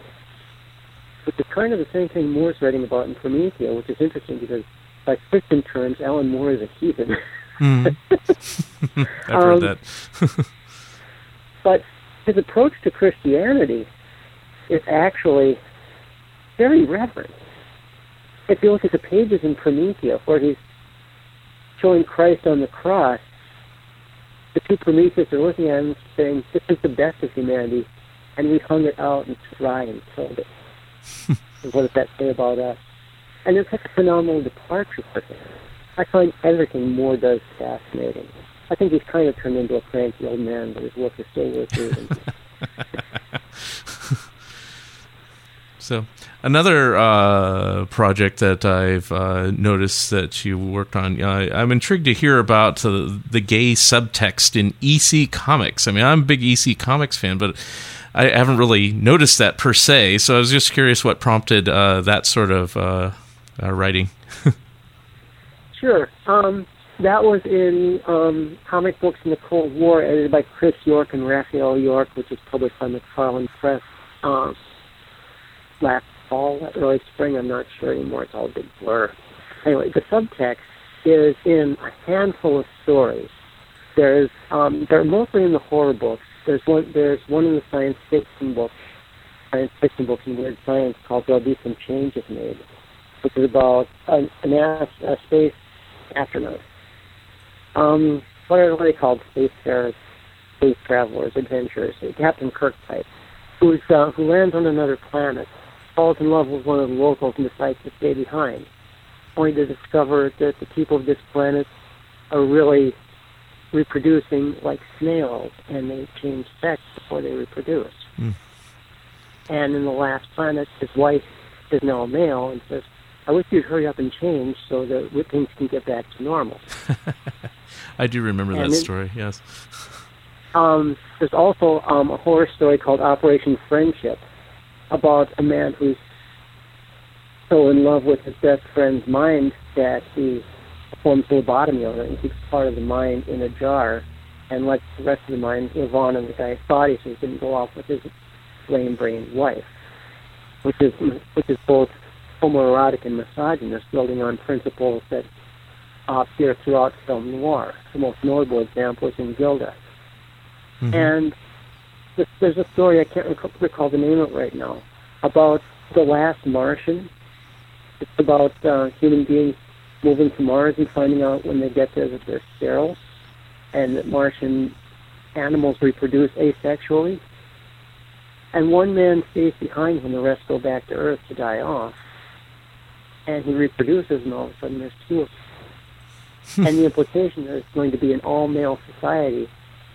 Which is kind of the same thing Moore's writing about in Promethea, which is interesting because by Christian terms, Alan Moore is a heathen. Mm. I've heard Um, that. but his approach to Christianity is actually very reverent. If you look at the pages in Promethea where he's showing Christ on the cross, the two Prometheus are looking at him saying, This is the best of humanity, and we hung it out and tried and killed it. What does that say about us? And it's such a phenomenal departure for him. I find everything Moore does fascinating. I think he's kind of turned into a cranky old man, but his work is still worth reading. So another uh, project that I've uh, noticed that you worked on, uh, I'm intrigued to hear about uh, the gay subtext in EC Comics. I mean, I'm a big EC Comics fan, but I haven't really noticed that per se. So I was just curious what prompted uh, that sort of uh, uh, writing. Sure. Um, that was in um, Comic Books in the Cold War, edited by Chris York and Rafiel York, which was published by McFarland Press um, last fall, early spring. I'm not sure anymore. It's all a big blur. Anyway, the subtext is in a handful of stories. There's um, they're mostly in the horror books. There's one there's one in the science fiction book, science fiction books in weird science called There'll Be Some Changes Made, which is about an, an a space astronaut. Um, what are, what are they called? Spacefarers, space travelers, adventurers. Captain Kirk type, who's uh, who lands on another planet, falls in love with one of the locals, and decides to stay behind, only to discover that the people of this planet are really reproducing like snails, and they change sex before they reproduce. Mm. And in the last planet, his wife is now a male and says, I wish you'd hurry up and change so that things can get back to normal. I do remember that it- story. Yes. Um, there's also um, a horror story called Operation Friendship about a man who's so in love with his best friend's mind that he performs lobotomy on it and keeps part of the mind in a jar and lets the rest of the mind live on in the guy's body so he can go off with his lame-brained wife, which is which is both homoerotic and misogynist, building on principles that appear throughout film noir. The most notable example is in Gilda. And th- there's a story, I can't rec- recall the name of it right now, about the last Martian. It's about uh, human beings moving to Mars and finding out when they get there that they're sterile and that Martian animals reproduce asexually. And one man stays behind when the rest go back to Earth to die off. And he reproduces, and all of a sudden there's two of them. and the implication is it's going to be an all male society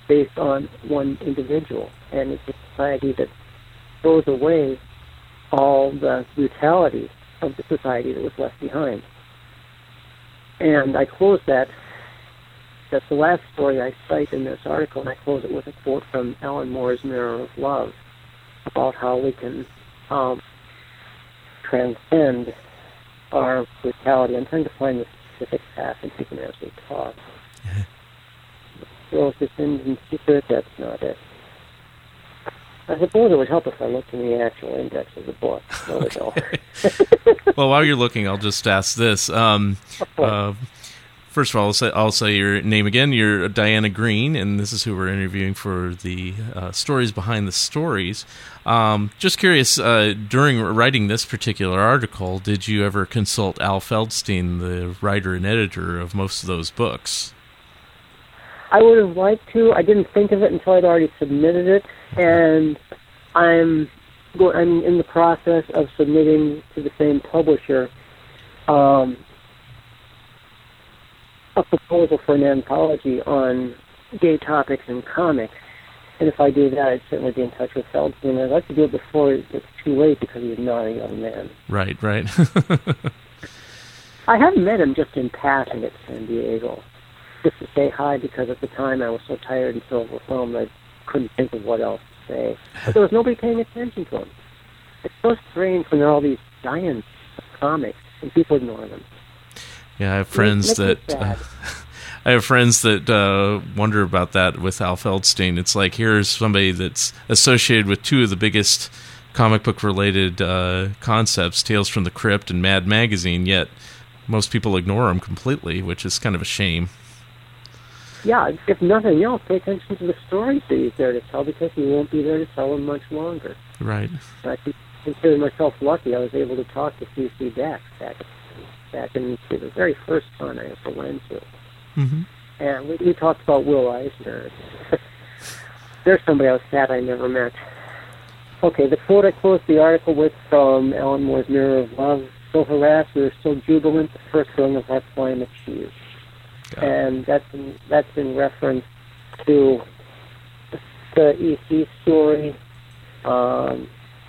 based on one individual. And it's a society that throws away all the brutality of the society that was left behind. And I close that. That's the last story I cite in this article, and I close it with a quote from Alan Moore's Mirror of Love about how we can um, transcend our brutality. I'm trying to find the specific path passage even as we talk. So if it's in secret, that's not it. I suppose it would help if I looked in the actual index of the book. We well, while you're looking, I'll just ask this. Um, uh, first of all, I'll say, I'll say, your name again. You're Diana Green, and this is who we're interviewing for the uh, stories behind the stories. Um, just curious, uh, during writing this particular article, did you ever consult Al Feldstein, the writer and editor of most of those books? I would have liked to. I didn't think of it until I'd already submitted it, and I'm go- I'm in the process of submitting to the same publisher um, a proposal for an anthology on gay topics in comics. And if I do that, I'd certainly be in touch with Feldstein. I'd like to do it before it's too late because he's not a young man. Right, right. I have met him just in passing at San Diego just to say hi because at the time I was so tired and so overwhelmed I couldn't think of what else to say. But there was nobody paying attention to him. It's so strange when there are all these giants of comics and people ignore them. Yeah, I have friends that. Uh, I have friends that uh, wonder about that with Al Feldstein. It's like here's somebody that's associated with two of the biggest comic book related uh, concepts, Tales from the Crypt and Mad Magazine, yet most people ignore him completely, which is kind of a shame yeah, if nothing else, pay attention to the stories that he's there to tell because he won't be there to tell them much longer. Right. I consider myself lucky. I was able to talk to C.C. Dax back back in the very first con I ever went to, mm-hmm. and we, we talked about Will Eisner. There's somebody I was sad I never met. Okay, the quote I closed the article with from Alan Moore's Mirror of Love. So harassed, we are still jubilant. The first rung of our climb achieved and that's in, that's in reference to the EC story. Um,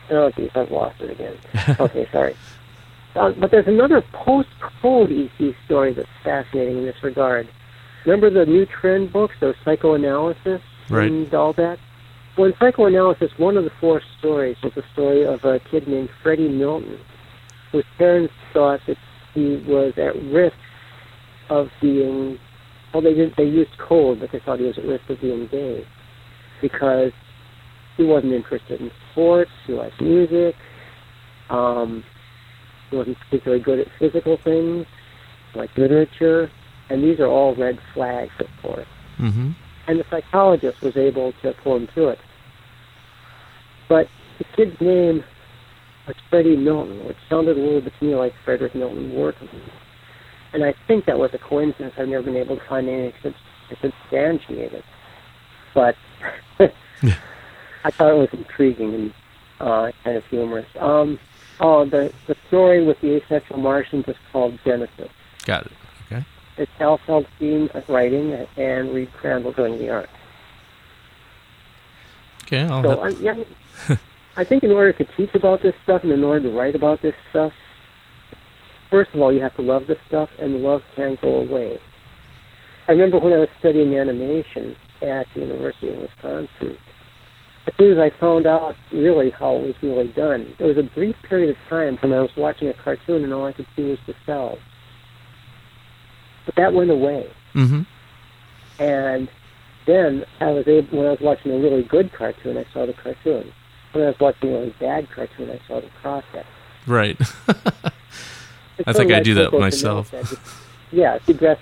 oh, geez, I've lost it again. okay, sorry. Uh, but there's another post-code EC story that's fascinating in this regard. Remember the new trend books, those psychoanalysis right. and all that? Well, in psychoanalysis, one of the four stories was the story of a kid named Freddie Milton, whose parents thought that he was at risk of being well they didn't they used code but they thought he was at risk of being gay because he wasn't interested in sports, he liked music, um, he wasn't particularly good at physical things, like literature, and these are all red flags, of course. Mm-hmm. And the psychologist was able to pull him through it. But the kid's name was Freddie Milton, which sounded a little bit to me like Frederick Milton Wertham. And I think that was a coincidence. I've never been able to find anything to substantiate it. But I thought it was intriguing and uh, kind of humorous. Um, oh, the, the story with the asexual Martians is called Genesis. Got it. Okay. It's Al Feldstein writing and Reed Crandall doing the art. Okay. I'll so, I, yeah, I think in order to teach about this stuff and in order to write about this stuff, first of all, you have to love the stuff, and love can't go away. I remember when I was studying animation at the University of Wisconsin, as soon as I found out really how it was really done, there was a brief period of time when I was watching a cartoon and all I could see was the cels. But that went away. Mm-hmm. And then I was able, when I was watching a really good cartoon, I saw the cartoon. When I was watching a really bad cartoon, I saw the process. Right. I think I do that myself. yeah, if you dress,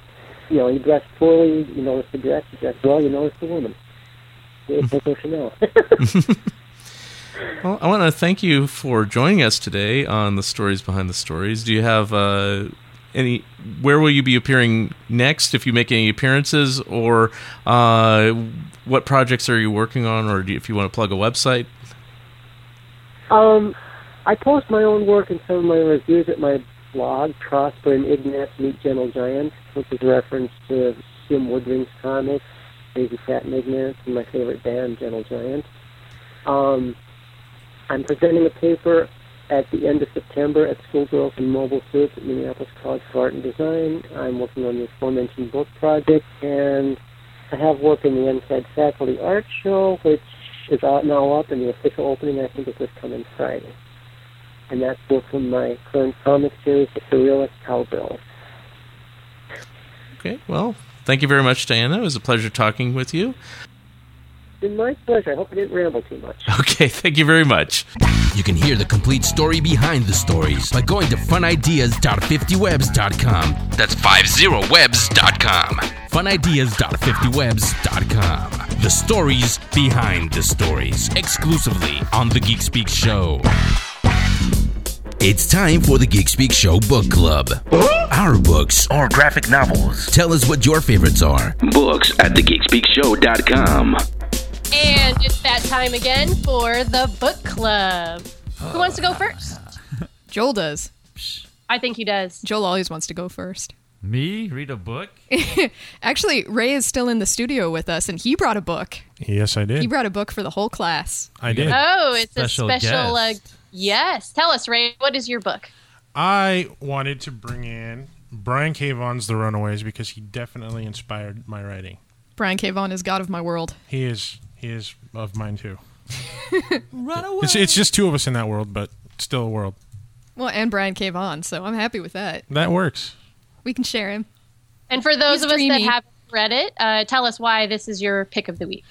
you know, you dress poorly, you notice the dress. You dress well, you notice the woman. It's Coco Chanel. well, I want to thank you for joining us today on the stories behind the stories. Do you have uh, any? Where will you be appearing next? If you make any appearances, or uh, what projects are you working on, or you, if you want to plug a website? Um, I post my own work and some of my reviews at my blog, Prosper and Ignatz Meet Gentle Giant, which is a reference to Jim Woodring's comics, Krazy Kat and Ignatz, and my favorite band, Gentle Giant. Um, I'm presenting a paper at the end of September at Schoolgirls in Mobile Suits at Minneapolis College for Art and Design. I'm working on the aforementioned book project, and I have work in the MCAD Faculty Art Show, which is out now up, and the official opening I think is this coming Friday. And that's both from my current comic series, The Surrealist Cowgirls. Okay, well, thank you very much, Diana. It was a pleasure talking with you. It's been my pleasure. I hope I didn't ramble too much. Okay, thank you very much. You can hear the complete story behind the stories by going to funideas.50webs.com. That's 50webs.com. Funideas.50webs.com. The stories behind the stories, exclusively on The Geek Speak Show. It's time for the Geek Speak Show Book Club. Our books or graphic novels. Tell us what your favorites are. Books at thegeekspeakshow.com. And it's that time again for the book club. Who wants to go first? Joel does. I think he does. Joel always wants to go first. Me read a book? Actually, Ray is still in the studio with us, and he brought a book. Yes, I did. He brought a book for the whole class. I did. Oh, it's Special a special. Uh, guest. Yes. Tell us, Ray. What is your book? I wanted to bring in Brian K. Vaughan's The Runaways because he definitely inspired my writing. Brian K. Vaughan is God of my world. He is he is of mine too. Run away. It's, it's just two of us in that world, but still a world. Well, and Brian K. Vaughan, so I'm happy with that. That works. We can share him. And for those He's of us dreamy. that haven't read it, uh, tell us why this is your pick of the week.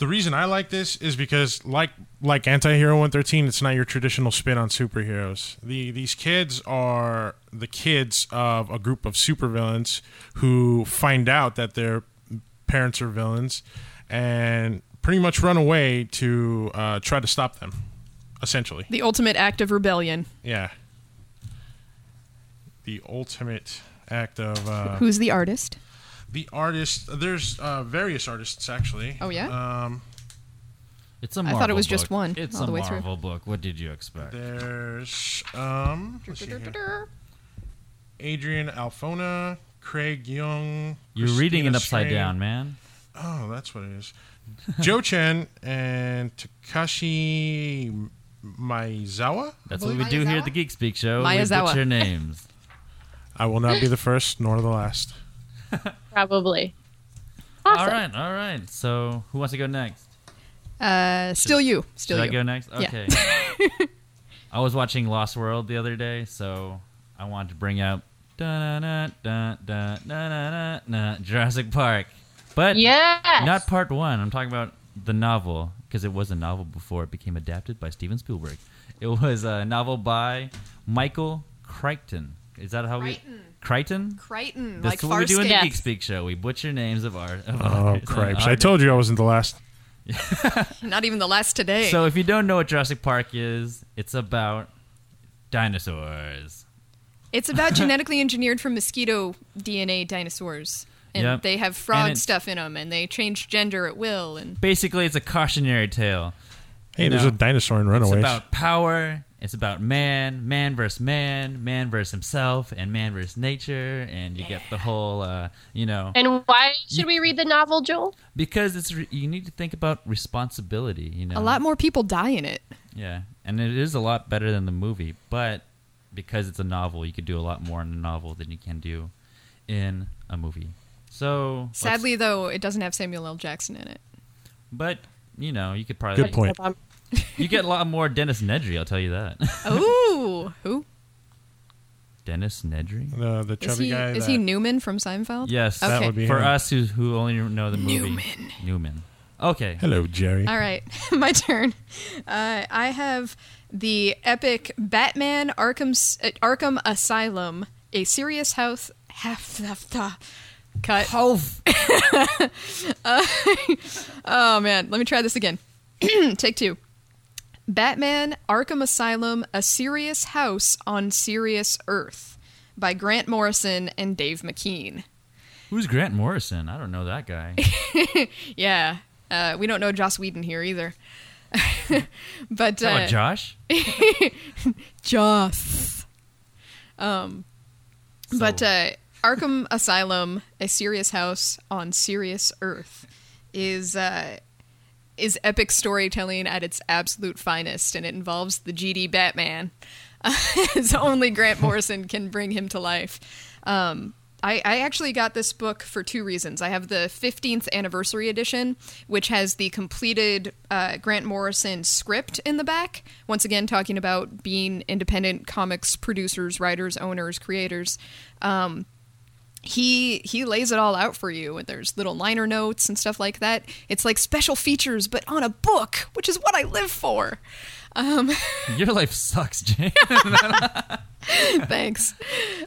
The reason I like this is because, like like Antihero 113, it's not your traditional spin on superheroes. The these kids are the kids of a group of supervillains who find out that their parents are villains and pretty much run away to uh, try to stop them. Essentially, The ultimate act of rebellion. yeah. The ultimate act of uh, Who's the artist? The artist. There's uh, various artists actually. Oh, yeah? Um, It's a I Marvel thought it was just one It's all a the way through. Marvel book. What did you expect? There's um let's see here. Adrian Alphona, Craig Yeung. You're reading it upside Strain. down, man. Oh, that's what it is. Jo Chen and Takashi Maizawa. That's what we do here at the Geek Speak Show. We Miyazawa. butcher names. I will not be the first nor the last. Probably. All Awesome. right, all right. So, who wants to go next? Uh, still you. Still Should you. I go next? Yeah. Okay. I was watching Lost World the other day, so I wanted to bring out Jurassic Park. But Yes. not part one. I'm talking about the novel, because it was a novel before it became adapted by Steven Spielberg. It was a novel by Michael Crichton. Is that how we. Crichton? Crichton, That's like what we do in the Farscape. Geek Speak Show. We butcher names of art. Of Oh, artists- cripes. I told you I wasn't the last. Not even the last today. So if you don't know what Jurassic Park is, it's about dinosaurs. It's about genetically engineered from mosquito DNA dinosaurs. And Yep. they have frog it's- stuff in them, and they change gender at will. And Basically, it's a cautionary tale. Hey, You there's know, a dinosaur in It's Runaways. about power. It's about man, man versus man, man versus himself, and man versus nature, and you get the whole, uh, you know, And why should we read the novel, Joel? because it's re- you need to think about responsibility. You know, a lot more people die in it. Yeah, and it is a lot better than the movie, but because it's a novel, you could do a lot more in a novel than you can do in a movie. So Sadly, though, it doesn't have Samuel L. Jackson in it. but you know, you could probably Good point. You get a lot more Dennis Nedry, I'll tell you that. Ooh, who Dennis Nedry. the the is chubby he? guy. Is that- he Newman from Seinfeld? Yes, Okay. That would be for him. us who who only know the movie. Newman. Newman. Okay. Hello, Jerry. All right, my turn. Uh, I have the epic Batman Arkham uh, Arkham Asylum, a serious house. Half the cut. Uh, oh man, let me try this again. Take two. Batman Arkham Asylum, a serious house on serious Earth, by Grant Morrison and Dave McKean. Who's Grant Morrison? I don't know that guy. Yeah, uh, we don't know Joss Whedon here either. but Oh, uh, Josh. Joss. Um, but uh, Arkham Asylum, a serious house on serious Earth, is uh, is epic storytelling at its absolute finest, and it involves the GD Batman, as only Grant Morrison can bring him to life. Um, I, I actually got this book for two reasons. I have the 15th anniversary edition, which has the completed uh, Grant Morrison script in the back. Once again, talking about being independent comics producers, writers, owners, creators. Um, he he lays it all out for you and there's little liner notes and stuff like that it's like special features but on a book which is what i live for um, Your life sucks, Jae. thanks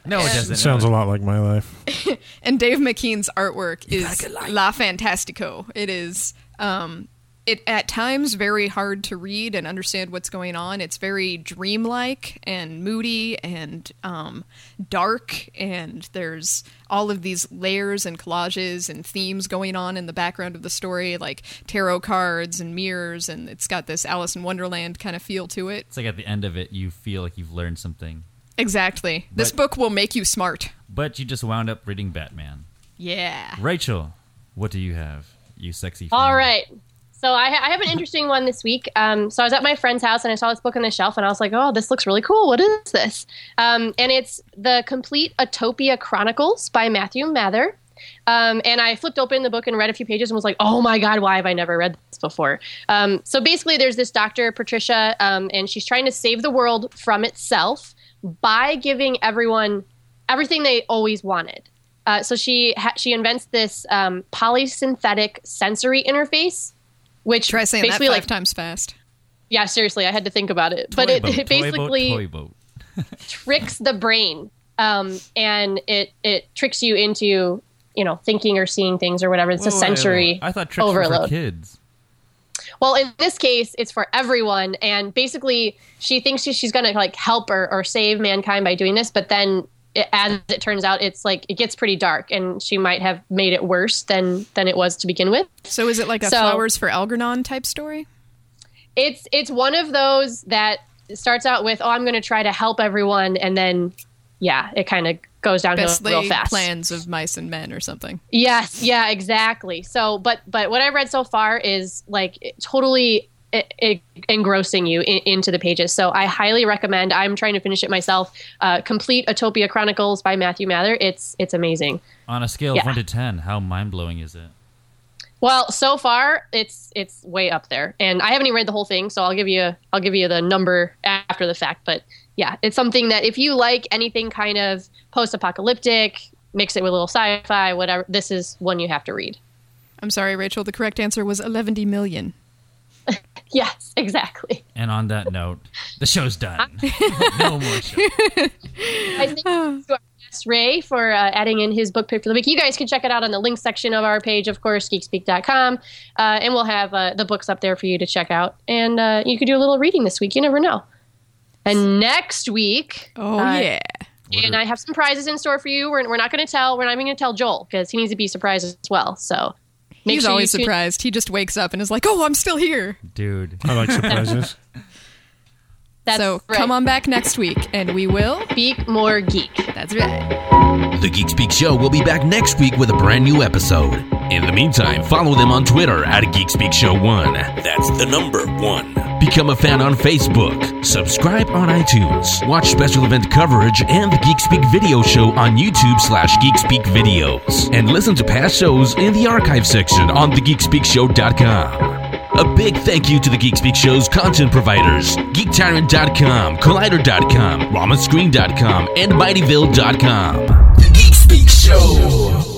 no, it doesn't. It sounds a lot like my life. and dave mckean's artwork is la fantastico it is um, it at times very hard to read and understand what's going on it's very dreamlike and moody and um, dark and there's all of these layers and collages and themes going on in the background of the story like tarot cards and mirrors and it's got this alice in wonderland kind of feel to it It's like at the end of it, you feel like you've learned something, exactly this book will make you smart but you just wound up reading Batman. yeah Rachel, what do you have? You sexy. All fiend? right. So I, I have an interesting one this week. Um, so I was at my friend's house and I saw this book on the shelf and I was like, oh, this looks really cool. What is this? Um, and it's the Complete Atopia Chronicles by Matthew Mather. Um, and I flipped open the book and read a few pages and was like, oh my God, why have I never read this before? Um, so basically, there's this doctor, Patricia, um, and she's trying to save the world from itself by giving everyone everything they always wanted. Uh, so she ha- she invents this um, polysynthetic sensory interface, which try saying that basically five like times fast yeah, seriously, I had to think about it, but Toy it, boat, it toy boat, basically toy boat. tricks the brain, um, and it it tricks you into you know thinking or seeing things or whatever. It's Whoa, a wait, wait, sensory. I thought tricks were for kids. Well, in this case, it's for everyone, and basically, she thinks she- she's going to like help or, or save mankind by doing this, but then, it, as it turns out, it's like it gets pretty dark, and she might have made it worse than than it was to begin with. so is it like a So- flowers for algernon type story It's it's one of those that starts out with, "Oh, I'm going to try to help everyone," and then, yeah, it kind of goes downhill best real fast. plans of mice and men or something Yes, yeah, exactly. So, but but what I've read so far is like totally i i engrossing you in, into the pages. So I highly recommend. I'm trying to finish it myself. Uh, Complete Atopia Chronicles by Matthew Mather. It's it's amazing. On a scale Yeah. of one to ten, how mind blowing is it? Well, so far it's it's way up there, and I haven't even read the whole thing, so I'll give you I'll give you the number after the fact. But yeah, it's something that if you like anything kind of post-apocalyptic, mix it with a little sci-fi, whatever. This is one you have to read. i'm sorry rachel the correct answer was 11 million Yes, exactly. And on that note, the show's done. no more show. I think to our guest Ray for uh, adding in his book pick for the week. You guys can check it out on the link section of our page, of course, geekspeak.com. Uh, and we'll have uh, the books up there for you to check out. And uh, you could do a little reading this week. You never know. And next week, oh uh, yeah and I have some prizes in store for you. We're, we're not going to tell, we're not even going to tell Joel because he needs to be surprised as well. So make He's sure always you tune- surprised. He just wakes up and is like, "Oh, I'm still here." Dude. I like surprises. That's so right. come on back next week, and we will. Speak more geek. That's right. The Geek Speak Show will be back next week with a brand new episode. In the meantime, follow them on Twitter at Geek Speak Show 1. That's the number 1. Become a fan on Facebook. Subscribe on iTunes. Watch special event coverage and the Geek Speak video show on YouTube slash Geek Speak Videos. And listen to past shows in the archive section on thegeekspeakshow.com. A big thank you to the Geek Speak Show's content providers GeekTyrant.com, Collider.com, RamaScreen.com, and MightyVille.com. The Geek Speak Show.